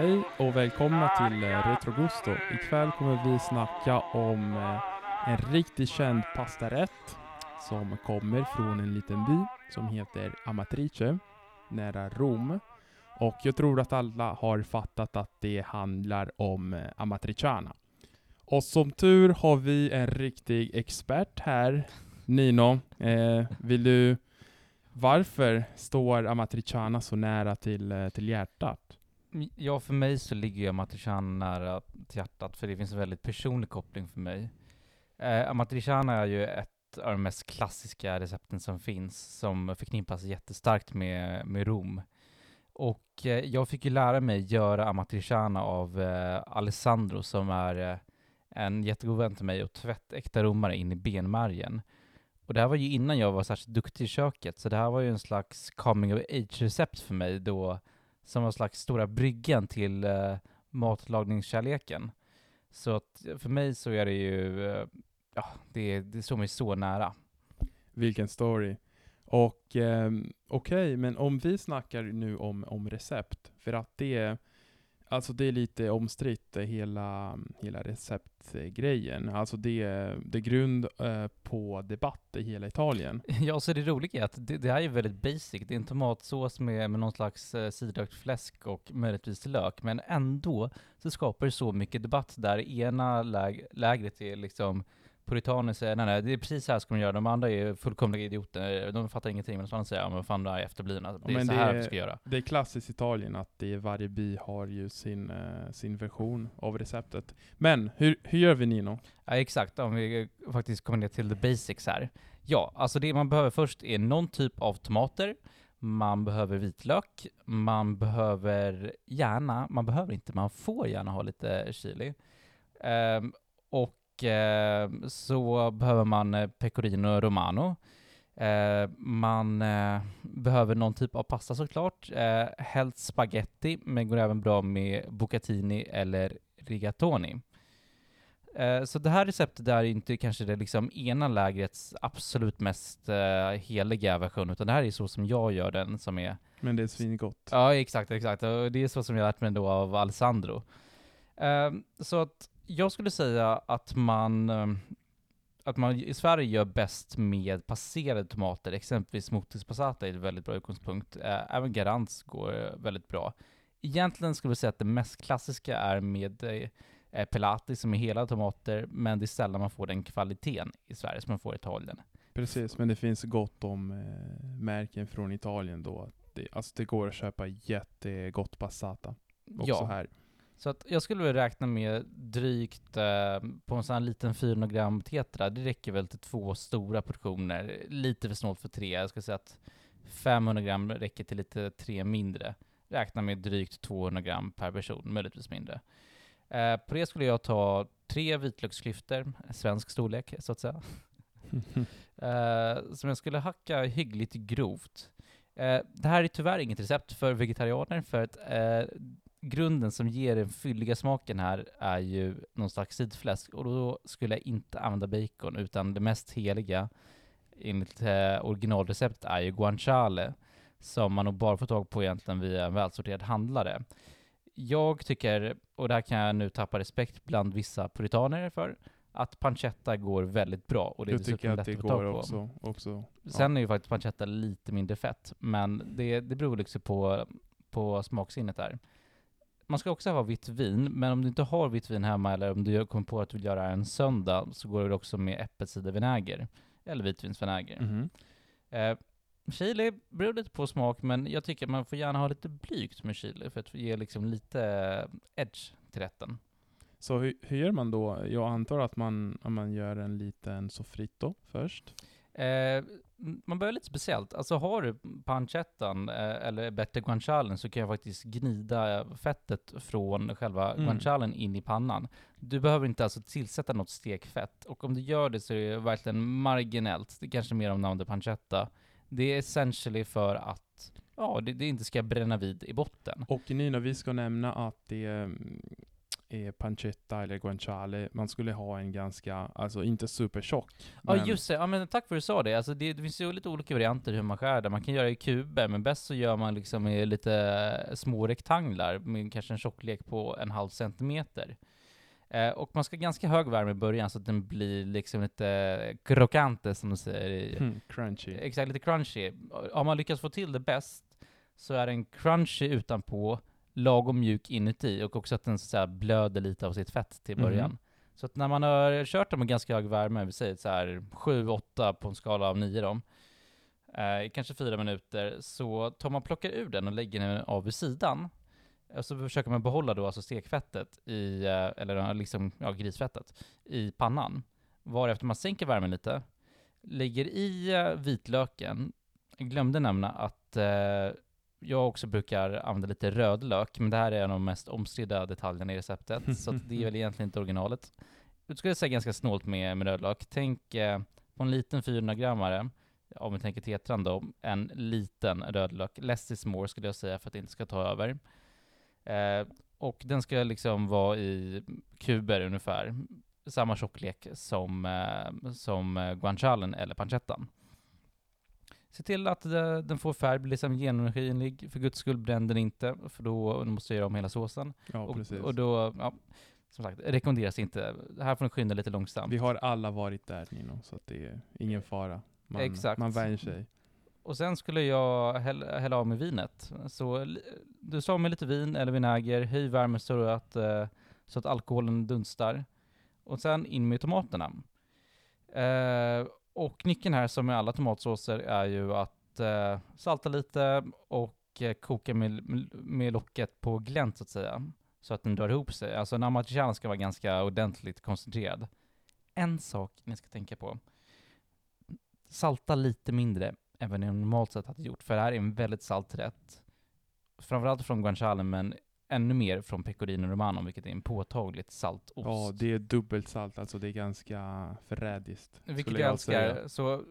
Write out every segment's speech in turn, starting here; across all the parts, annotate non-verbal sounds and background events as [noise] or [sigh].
Hej och välkomna till eh, Retrogusto. Ikväll kommer vi snacka om eh, en riktigt känd pastarätt som kommer från en liten by som heter Amatrice, nära Rom. Och jag tror att alla har fattat att det handlar om eh, Amatriciana. Och som tur har vi en riktig expert här. Nino, eh, vill du... Varför står Amatriciana så nära till, till hjärtat? Ja, för mig så ligger ju Amatriciana nära till hjärtat, för det finns en väldigt personlig koppling för mig. Eh, Amatriciana är ju ett av de mest klassiska recepten som finns, som förknippas jättestarkt med, med Rom. Och eh, jag fick ju lära mig göra Amatriciana av eh, Alessandro, som är eh, en jättegod vän till mig och tvättäkta romare in i benmärgen. Och det här var ju innan jag var särskilt duktig i köket, så det här var ju en slags coming of age-recept för mig då, som var slags stora bryggan till eh, matlagningskärleken. Så att för mig så är det ju, eh, ja, det, det står mig så nära. Vilken story. Och eh, okej, okay, men om vi snackar nu om, om recept, för att det Alltså det är lite omstritt, eh, hela, hela receptgrejen. Alltså det, det är grund eh, på debatt i hela Italien. [laughs] Ja, så det roliga är att det, det här är väldigt basic. Det är en tomatsås med, med någon slags eh, sidrökt fläsk och möjligtvis lök, men ändå så skapar det så mycket debatt där ena läg, lägret är liksom puritaner säger nej, nej, det är precis så här ska man göra. De andra är fullkomliga idioter. De fattar ingenting. Men de andra säger, ja men fan, de är efterblivna. Det är men så det här är, vi ska göra. Det är klassiskt Italien att det varje by har ju sin, uh, sin version av receptet. Men, hur, hur gör vi Nino? Ja, exakt. Om vi faktiskt kommer ner till the basics här. Ja, alltså det man behöver först är någon typ av tomater. Man behöver vitlök, man behöver gärna, man behöver inte, man får gärna ha lite chili. Um, och eh, så behöver man eh, pecorino romano. Eh, man eh, behöver någon typ av pasta såklart. Eh, helst spaghetti, men går även bra med bucatini eller rigatoni. Eh, så det här receptet är inte kanske det liksom ena lägrets absolut mest eh, heliga version, utan det här är så som jag gör den som är... Men det är svingott. Ja, exakt, exakt. Och det är så som jag lärt mig då av Alessandro. Eh, så att jag skulle säga att man, eh, att man i Sverige gör bäst med passerade tomater, exempelvis motus passata är ett väldigt bra utgångspunkt. Eh, även garants går väldigt bra. Egentligen skulle jag säga att det mest klassiska är med eh, pelati som är hela tomater, men det är sällan man får den kvaliteten i Sverige som man får i Italien. Precis, men det finns gott om eh, märken från Italien då. Det, alltså det går att köpa jättegott passata också ja. här. Så att jag skulle väl räkna med drygt eh, på en sån här liten 400 gram tetra, det räcker väl till två stora portioner. Lite för snålt för tre. Jag skulle säga att 500 gram räcker till lite tre mindre. Räkna med drygt 200 gram per person, möjligtvis mindre. Eh, på det skulle jag ta tre vitlöksklyftor, svensk storlek så att säga. [laughs] eh, som jag skulle hacka hyggligt grovt. Eh, det här är tyvärr inget recept för vegetarianer, för att eh, grunden som ger den fylliga smaken här är ju någon slags sidfläsk och då skulle jag inte använda bacon utan det mest heliga enligt eh, originalreceptet är ju guanciale som man nog bara får tag på egentligen via en välsorterad handlare. Jag tycker, och det här kan jag nu tappa respekt bland vissa puritaner för, att pancetta går väldigt bra och det är dessutom lätt att, att få tag på. Också, också. Sen ja. är ju faktiskt pancetta lite mindre fett, men det, det beror liksom på, på smaksinnet där man ska också ha vitt vin, men om du inte har vitt vin hemma eller om du kommer på att du vill göra en söndag så går det också med äppelcidervinäger eller vitvinsvinäger. Mm. Eh, chili beror lite på smak, men jag tycker man får gärna ha lite blygt med chili för att ge liksom lite edge till rätten. Så hur, hur gör man då? Jag antar att man, att man gör en liten sofrito först? Eh, man börjar lite speciellt. Alltså har du pancettan eh, eller bättre guancialen så kan jag faktiskt gnida fettet från själva mm. guancialen in i pannan. Du behöver inte alltså tillsätta något stekfett. Och om du gör det så är det verkligen marginellt. Det är kanske mer om namnet pancetta. Det är essentially för att ja, det, det, inte ska bränna vid i botten. Och Nina, vi ska nämna att det mm, eh, pancetta eller guanciale. Man skulle ha en ganska, alltså inte supertjock. Ja men- just det, ja, men tack för att du sa det. Alltså, det. Det finns ju lite olika varianter hur man skär det. Man kan göra i kuber, men bäst så gör man liksom i lite små rektanglar med kanske en tjocklek på en halv centimeter. Eh, och man ska ha ganska hög värme i början så att den blir liksom lite krokante som de säger i, Hmm, crunchy. Exakt, lite crunchy. Om man lyckas få till det bäst så är den crunchy utanpå, lagom mjuk inuti och också att den så blöder lite av sitt fett till Mhm. början. Så att när man har kört dem med ganska hög värme, vi säger så här 7-8 på en skala av 9 då, eh, kanske 4 minuter, så tar man plockar ur den och lägger den av vid sidan. Och så försöker man behålla då alltså stekfettet i, eh, eller liksom, ja, grisfettet i pannan. Varefter man sänker värmen lite, lägger i eh, vitlöken. Jag glömde nämna att eh, jag också brukar använda lite rödlök, men det här är en av de mest omstridda detaljerna i receptet, så att det är väl egentligen inte originalet. Jag skulle säga ganska snålt med, med rödlök. Tänk eh, på en liten 400-grammare, om vi tänker tetran då, en liten rödlök. Less is more skulle jag säga för att det inte ska ta över. Eh, och den ska liksom vara i kuber ungefär, samma tjocklek som, eh, som eh, guancialen eller pancettan. Se till att den får färg, blir liksom genomskinlig. För guds skull bränn den inte, för då, måste jag göra om hela såsen. Ja, och, precis. och då, ja, som sagt, rekommenderas inte. Här får ni skynda lite långsamt. Vi har alla varit där Nino, så att det är ingen fara. Man, Exakt. man vänjer sig. Och sen skulle jag hälla, hälla av med vinet. Så du sa med lite vin eller vinäger, höj värmen så att, eh, så att alkoholen dunstar. Och sen in med tomaterna. Eh, och nyckeln här, som med alla tomatsåser, är ju att eh, salta lite och eh, koka med, med locket på glänt så att säga. Så att den drar ihop sig. Alltså en amatriciana ska vara ganska ordentligt koncentrerad. En sak ni ska tänka på. Salta lite mindre än vad ni normalt sett hade gjort, för det här är en väldigt salt rätt. Framförallt från guanciale, men ännu mer från pecorino romano, vilket är en påtagligt salt ost. Ja, det är dubbelt salt, alltså det är ganska förrädiskt. Vilket jag älskar. säga. Så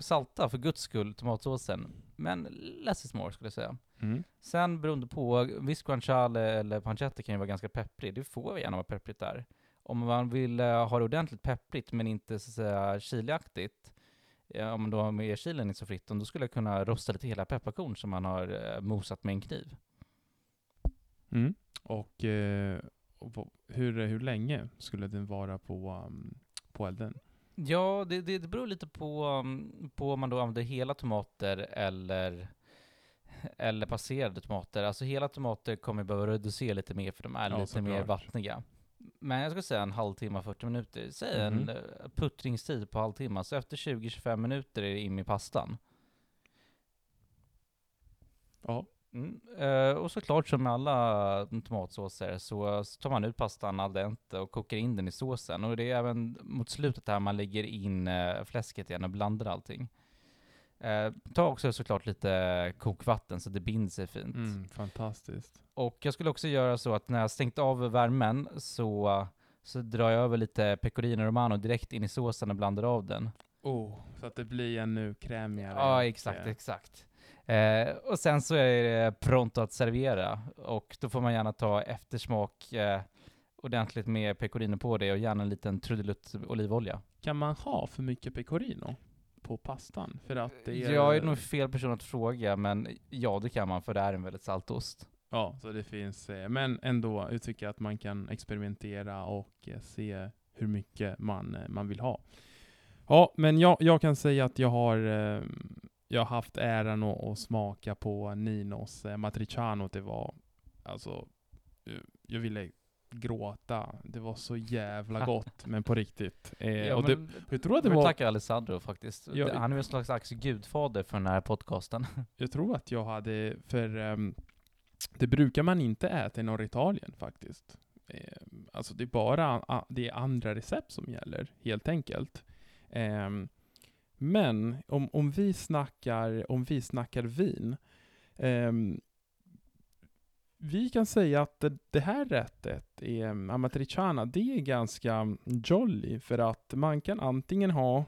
salta för guds skull tomatsåsen, men less is more skulle jag säga. Mm. Sen beroende på, viss guanciale eller pancetta kan ju vara ganska pepprig. Det får gärna vara pepprigt där. Om man vill eh, ha det ordentligt pepprigt men inte så att säga chiliaktigt, om man då har med chilen inte så fritt, då skulle jag kunna rosta lite hela pepparkorn som man har eh, mosat med en kniv. Mm. Och, eh, och på- hur, hur länge skulle den vara på, um, på elden? Ja, det, det, det beror lite på, um, på om man då använder hela tomater eller, eller passerade tomater. Alltså hela tomater kommer behöva reducera lite mer för de är Ja, lite mer vattniga. Men jag skulle säga en halvtimme, 40 minuter. Säg Mhm. en eh, puttringstid på halvtimme. Så efter 20-25 minuter är det in i pastan. Ja. Mm. eh, och såklart som med alla tomatsåser så, så tar man ut pastan al dente och kokar in den i såsen. Och det är även mot slutet här man lägger in eh, fläsket igen och blandar allting. Eh, ta också såklart lite kokvatten så det binder sig fint. Mm, fantastiskt. Och jag skulle också göra så att när jag stängt av värmen så, så drar jag över lite pecorino romano direkt in i såsen och blandar av den. Oh, så att det blir ännu krämigare. Ja, exakt, exakt. Eh, och sen så är det pronto att servera. Och då får man gärna ta eftersmak eh, ordentligt med pecorino på det och gärna en liten trudelutt olivolja. Kan man ha för mycket pecorino på pastan? För att det är... Jag är nog fel person att fråga, men ja, det kan man för det är en väldigt salt ost. Ja, så det finns, eh, men ändå, jag tycker att man kan experimentera och eh, se hur mycket man, eh, man vill ha. Ja, men jag, jag kan säga att jag har, jag har haft äran att, att smaka på Ninos eh, matriciano. Det var, alltså, eh, jag ville gråta. Det var så jävla [laughs] gott, men på riktigt. Eh, Ja, och men, det, jag tror att det jag var, tacka Alessandro faktiskt. Ja, Det- Han är en slags gudfader för den här podcasten. [laughs] jag tror att jag hade, för ehm, det brukar man inte äta i norra Italien faktiskt. Ehm, alltså det är bara det är andra recept som gäller, helt enkelt. Ehm, men om, om, vi snackar, om vi snackar vin, ehm, vi kan säga att det, det här rättet, är, amatriciana, det är ganska jolly för att man kan antingen ha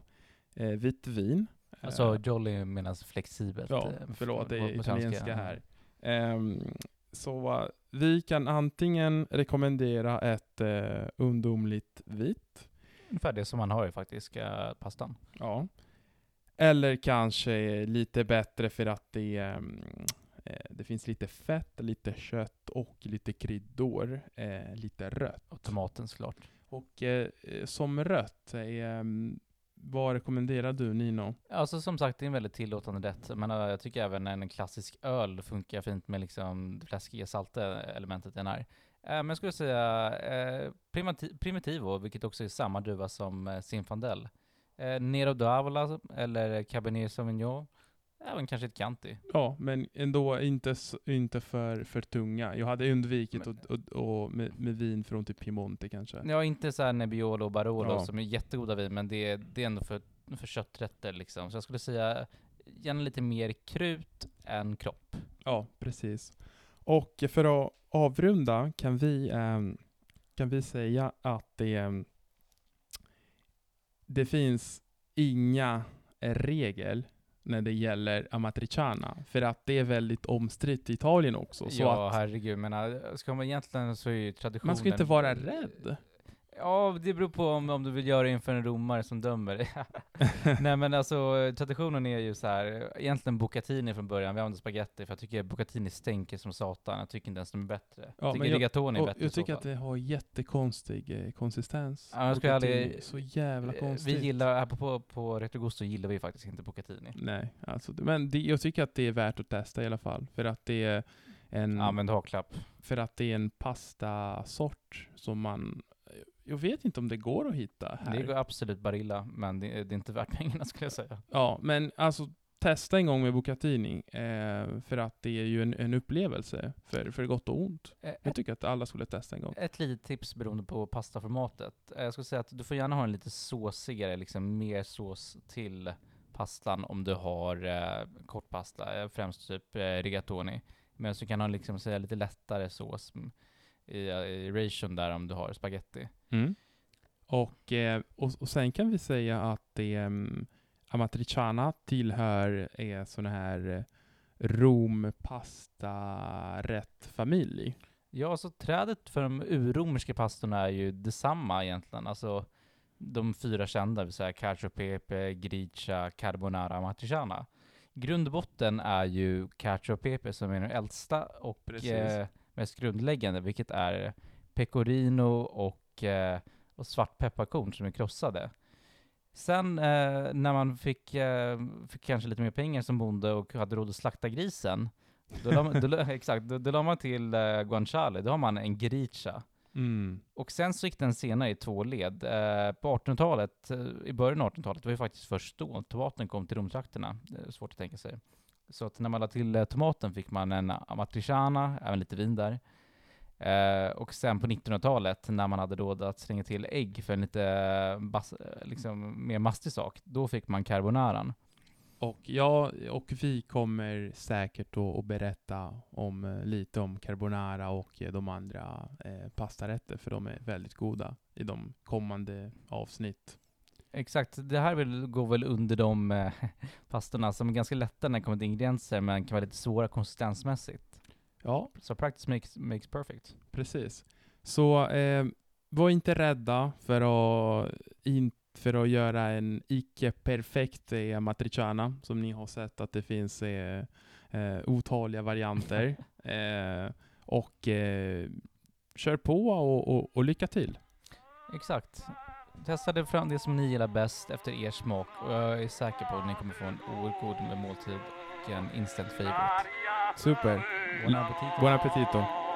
eh, vitt vin, Alltså eh, jolly menas flexibelt. Ja, eh, förlåt, det är italienska här. Ehm, så vi kan antingen rekommendera ett eh, ungdomligt vitt, Ungefär det som man har i faktiska pastan. ja. Eller kanske lite bättre för att det, mm, eh, det finns lite fett, lite kött och lite kryddor, eh, lite rött. Och tomaten såklart. Och eh, som rött, eh, mm, vad rekommenderar du Nino? Alltså som sagt, det är en väldigt tillåtande rätt. Men jag tycker även en klassisk öl funkar fint med liksom det fläskiga salta elementet den är. Men jag skulle säga eh, Primitivo, vilket också är samma druva som Zinfandel. Eh, Nero d'Avola eller Cabernet Sauvignon. Även kanske ett Chianti. Ja, men ändå inte, inte för, för tunga. Jag hade undvikit Men- och, och, och med, med vin från typ Piemonte kanske. Ja, inte så här Nebbiolo och Barolo Ja. som är jättegoda vin, men det, är- det är ändå för, för kötträtter liksom. Så jag skulle säga gärna lite mer krut än kropp. Ja, precis. Och för att avrunda kan vi, ehm, kan vi säga att det, ehm, det finns inga regel när det gäller amatriciana. För att det är väldigt omstritt i Italien också. Så ja, att herregud. Men äh, ska man egentligen så är ju traditionen... man ska inte vara rädd. Ja, det beror på om, om du vill göra det inför en romare som dömer. [laughs] Nej men alltså traditionen är ju så här. egentligen bucatini från början, vi använder spaghetti för jag tycker bucatini stänker som satan, jag tycker inte ens de är bättre. Ja, jag tycker rigatoni är bättre jag tycker att det har jättekonstig eh, konsistens. Ja, jag Bucatini. aldrig- Så jävla Eh, konstigt. Vi gillar, här på, på, på Retrogusto gillar vi faktiskt inte bucatini. Nej, alltså, men det, jag tycker att det är värt att testa i alla fall. För att det är en, men haklapp. för att det är en pastasort som man... Jag vet inte om det går att hitta här. Det går absolut Barilla, men det, det är inte värt pengarna skulle jag säga. Ja, men alltså testa en gång med Bucatini. Eh, för att det är ju en, en upplevelse för, för gott och ont. Eh, Jag tycker att alla skulle testa en gång. Ett litet tips beroende på pastaformatet. Eh, Jag skulle säga att du får gärna ha en lite såsigare, liksom mer sås till pastan om du har eh, kortpasta, eh, främst typ eh, rigatoni. Men du kan ha liksom lite lättare sås i, eh, i ration där om du har spaghetti. Mm. Och, eh, och, och sen kan vi säga att det, um, Amatriciana tillhör är sån här eh, Rom pasta rätt familj. Ja, så trädet för de urromerska pastorna är ju detsamma egentligen. Alltså de fyra kända, det vill säga cacio pepe, gricia, carbonara, matriciana. Grundbotten är ju cacio pepe som är den äldsta och Precis. eh, mest grundläggande, vilket är pecorino och, eh, och svartpepparkorn som är krossade. Sen eh, när man fick, eh, fick kanske lite mer pengar som bonde och hade råd att slakta grisen, då la man, då, [laughs] exakt, då, då la man till eh, guanciale, då har man en gricia. Mm. Och sen så gick den senare i två led. Eh, på 1800-talet, eh, i början av 1800-talet, var ju faktiskt först då tomaten kom till Romtrakterna. Svårt att tänka sig. Så att när man la till eh, tomaten fick man en amatriciana, även lite vin där. Eh, och sen på 1900-talet, när man hade råd att slänga till ägg för en lite eh, bas, eh, liksom, mer mastig sak, då fick man carbonaran. Och ja, och vi kommer säkert att att berätta om lite om carbonara och de andra eh, pastarätter, för de är väldigt goda i de kommande avsnitt. Exakt, det här vill, går väl under de eh, [laughs] pastorna som är ganska lätta när det kommer till ingredienser, men kan vara lite svåra konsistensmässigt. Ja, Så practice makes, makes perfect. precis. Så eh, var inte rädda för att, in, för att göra en icke-perfekt eh, matriciana, som ni har sett att det finns eh, eh, otaliga varianter. [laughs] eh, och eh, kör på och, och, och lycka till. Exakt. Testade fram det som ni gillar bäst efter er smak och jag är säker på att ni kommer få en oerhört god måltid och en instant favorite. Super. Buon appetito! Buon appetito.